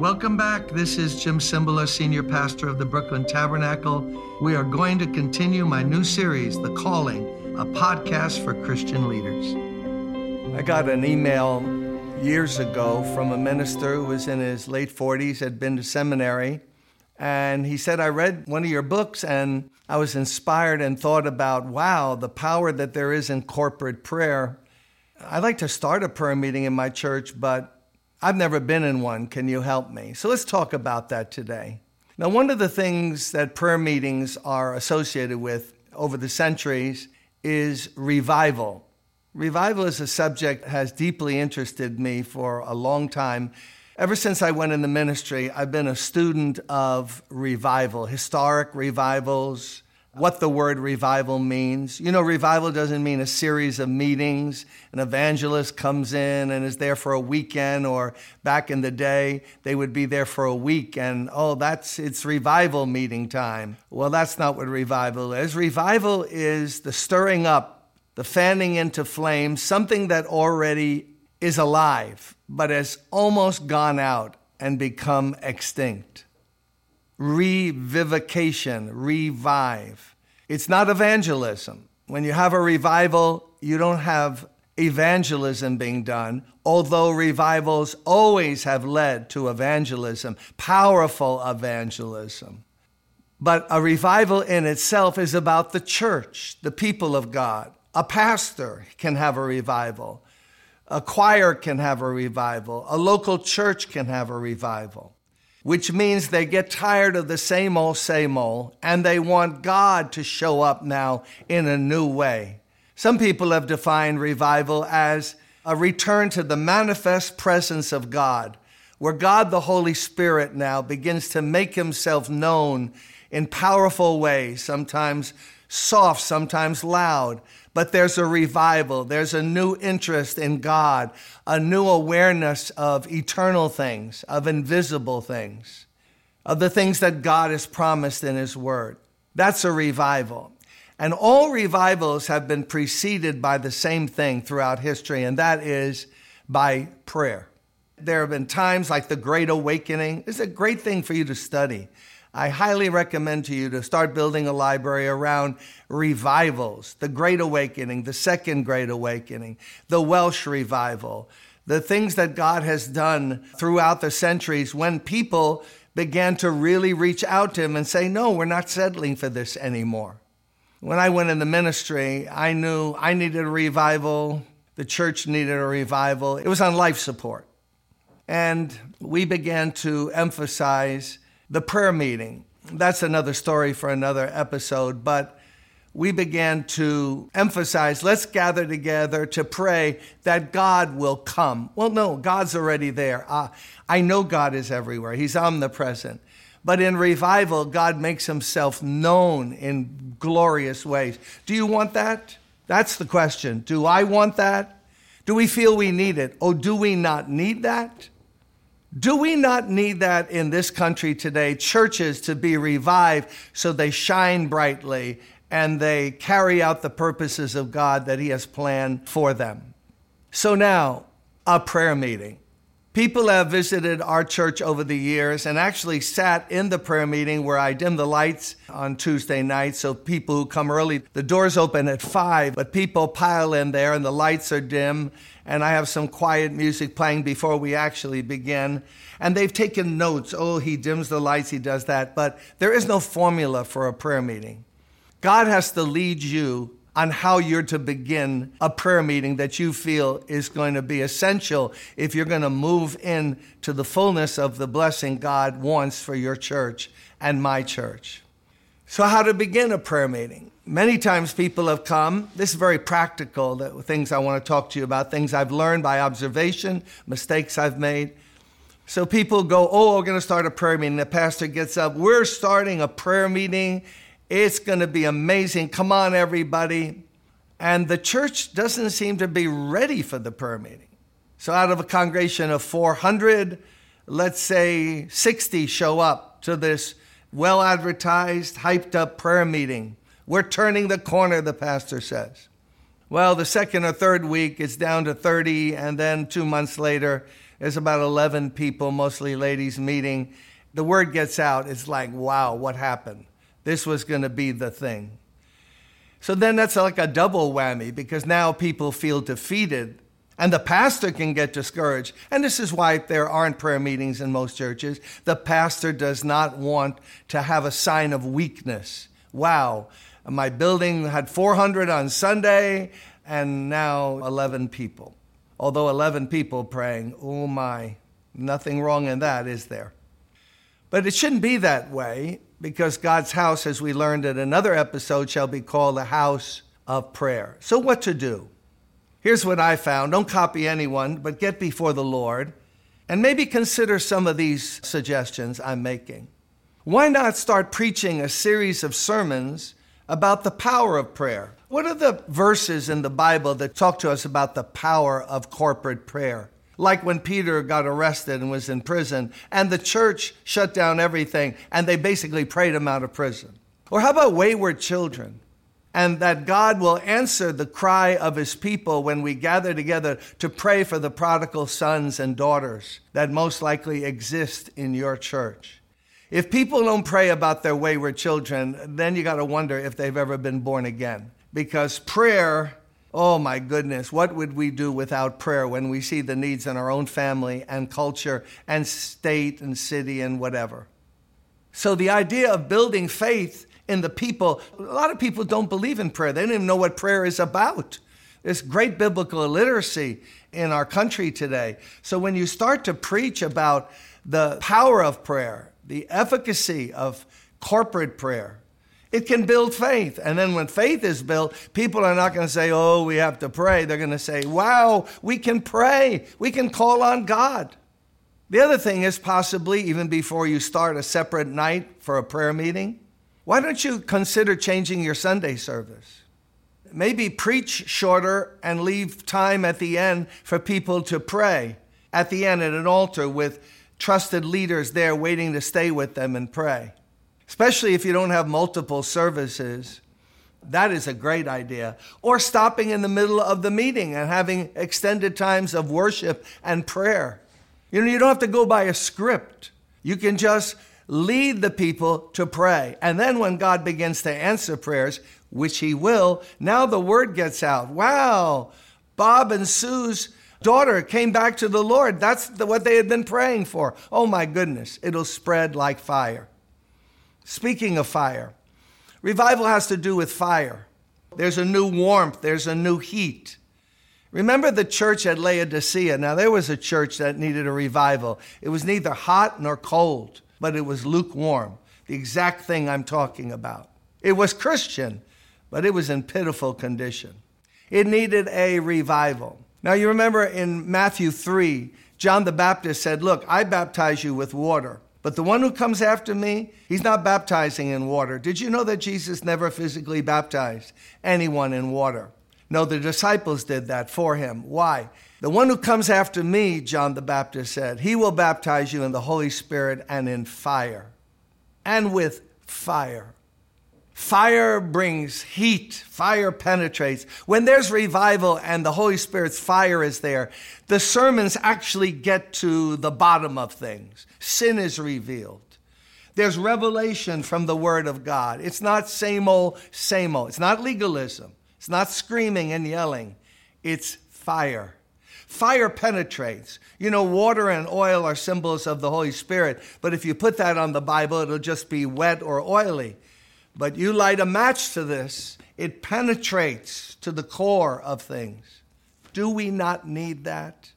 Welcome back. This is Jim Cymbala, Senior Pastor of the Brooklyn Tabernacle. We are going to continue my new series, The Calling, a podcast for Christian leaders. I got an email years ago from a minister who was in his late 40s, had been to seminary, and he said, I read one of your books and I was inspired and thought about, wow, the power that there is in corporate prayer. I'd like to start a prayer meeting in my church, but I've never been in one. Can you help me? So let's talk about that today. Now, one of the things that prayer meetings are associated with over the centuries is revival. Revival is a subject that has deeply interested me for a long time. Ever since I went in the ministry, I've been a student of revival, historic revivals, what the word revival means. You know, revival doesn't mean a series of meetings. An evangelist comes in and is there for a weekend, or back in the day, they would be there for a week and, oh, that's it's revival meeting time. Well, that's not what revival is. Revival is the stirring up, the fanning into flame, something that already is alive, but has almost gone out and become extinct revivification, revive. It's not evangelism. When you have a revival, you don't have evangelism being done, although revivals always have led to evangelism, powerful evangelism. But a revival in itself is about the church, the people of God. A pastor can have a revival. A choir can have a revival. A local church can have a revival which means they get tired of the same old, same old, and they want God to show up now in a new way. Some people have defined revival as a return to the manifest presence of God, where God the Holy Spirit now begins to make himself known in powerful ways, sometimes soft, sometimes loud, but there's a revival. There's a new interest in God, a new awareness of eternal things, of invisible things, of the things that God has promised in His Word. That's a revival. And all revivals have been preceded by the same thing throughout history, and that is by prayer. There have been times like the Great Awakening. It's a great thing for you to study. I highly recommend to you to start building a library around revivals, the Great Awakening, the Second Great Awakening, the Welsh Revival, the things that God has done throughout the centuries when people began to really reach out to Him and say, No, we're not settling for this anymore. When I went in the ministry, I knew I needed a revival, the church needed a revival. It was on life support. And we began to emphasize the prayer meeting. That's another story for another episode, but we began to emphasize let's gather together to pray that God will come. Well, no, God's already there. Uh, I know God is everywhere, He's omnipresent. But in revival, God makes Himself known in glorious ways. Do you want that? That's the question. Do I want that? Do we feel we need it? Or do we not need that? Do we not need that in this country today? Churches to be revived so they shine brightly and they carry out the purposes of God that He has planned for them. So now, a prayer meeting. People have visited our church over the years and actually sat in the prayer meeting where I dim the lights on Tuesday night. So people who come early, the doors open at five, but people pile in there and the lights are dim. And I have some quiet music playing before we actually begin. And they've taken notes. Oh, he dims the lights, he does that. But there is no formula for a prayer meeting. God has to lead you on how you're to begin a prayer meeting that you feel is going to be essential if you're going to move in to the fullness of the blessing God wants for your church and my church. So, how to begin a prayer meeting? Many times people have come. This is very practical, the things I want to talk to you about, things I've learned by observation, mistakes I've made. So people go, Oh, we're going to start a prayer meeting. The pastor gets up, We're starting a prayer meeting it's going to be amazing. Come on, everybody. And the church doesn't seem to be ready for the prayer meeting. So, out of a congregation of 400, let's say 60 show up to this well advertised, hyped up prayer meeting. We're turning the corner, the pastor says. Well, the second or third week, it's down to 30, and then two months later, There's about 11 people, mostly ladies, meeting. The word gets out. It's like, wow, what happened? This was going to be the thing. So then that's like a double whammy because now people feel defeated and the pastor can get discouraged. And this is why there aren't prayer meetings in most churches. The pastor does not want to have a sign of weakness. Wow, my building had 400 on Sunday and now 11 people. Although 11 people praying, oh my, nothing wrong in that, is there? But it shouldn't be that way because God's house, as we learned in another episode, shall be called a house of prayer. So, what to do? Here's what I found don't copy anyone, but get before the Lord and maybe consider some of these suggestions I'm making. Why not start preaching a series of sermons about the power of prayer? What are the verses in the Bible that talk to us about the power of corporate prayer? Like when Peter got arrested and was in prison, and the church shut down everything, and they basically prayed him out of prison. Or how about wayward children? and that God will answer the cry of his people when we gather together to pray for the prodigal sons and daughters that most likely exist in your church. If people don't pray about their wayward children, then you got to wonder if they've ever been born again. Because prayer, oh my goodness, what would we do without prayer when we see the needs in our own family and culture and state and city and whatever? So the idea of building faith in the people. A lot of people don't believe in prayer, they don't even know what prayer is about. There's great biblical illiteracy in our country today. So when you start to preach about the power of prayer, the efficacy of corporate prayer, it can build faith. And then when faith is built, people are not going to say, oh, we have to pray. They're going to say, wow, we can pray. We can call on God. The other thing is possibly, even before you start a separate night for a prayer meeting, why don't you consider changing your Sunday service? Maybe preach shorter and leave time at the end for people to pray at the end at an altar with trusted leaders there waiting to stay with them and pray. Especially if you don't have multiple services. That is a great idea. Or stopping in the middle of the meeting and having extended times of worship and prayer. You know, you don't have to go by a script. You can just lead the people to pray. And then when God begins to answer prayers, which He will, now the word gets out. Wow, Bob and Sue's daughter came back to the Lord. That's the, what they had been praying for. Oh my goodness, it'll spread like fire. Speaking of fire, revival has to do with fire. There's a new warmth, there's a new heat. Remember the church at Laodicea. Now, there was a church that needed a revival. It was neither hot nor cold but it was lukewarm, the exact thing I'm talking about. It was Christian, but it was in pitiful condition. It needed a revival. Now, you remember in Matthew 3, John the Baptist said, Look, I baptize you with water, but the one who comes after me, he's not baptizing in water. Did you know that Jesus never physically baptized anyone in water? No, the disciples did that for him. Why? The one who comes after me, John the Baptist said, he will baptize you in the Holy Spirit and in fire, and with fire. Fire brings heat, fire penetrates. When there's revival and the Holy Spirit's fire is there, the sermons actually get to the bottom of things. Sin is revealed. There's revelation from the Word of God. It's not same old, same old. It's not legalism. It's not screaming and yelling. It's fire. Fire penetrates. You know, water and oil are symbols of the Holy Spirit, but if you put that on the Bible, it'll just be wet or oily. But you light a match to this, it penetrates to the core of things. Do we not need that?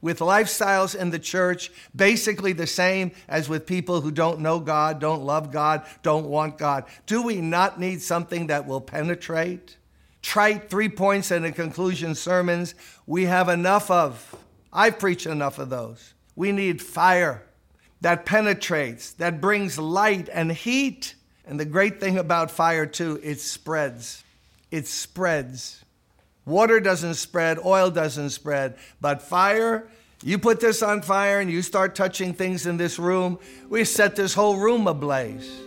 With lifestyles in the church basically the same as with people who don't know God, don't love God, don't want God, do we not need something that will penetrate? trite three points and a conclusion sermons we have enough of. I've preached enough of those. We need fire that penetrates, that brings light and heat. And the great thing about fire, too, it spreads. It spreads. Water doesn't spread, oil doesn't spread, but fire, you put this on fire and you start touching things in this room, we set this whole room ablaze.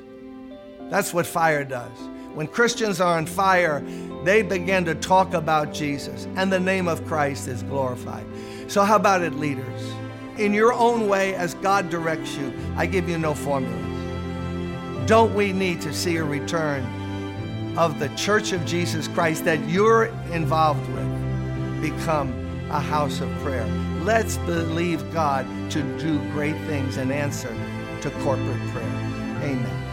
That's what fire does. When Christians are on fire, they begin to talk about Jesus, and the name of Christ is glorified. So, how about it, leaders? in your own way as God directs you. I give you no formulas. Don't we need to see a return of the Church of Jesus Christ that you're involved with become a house of prayer? Let's believe God to do great things and answer to corporate prayer. Amen.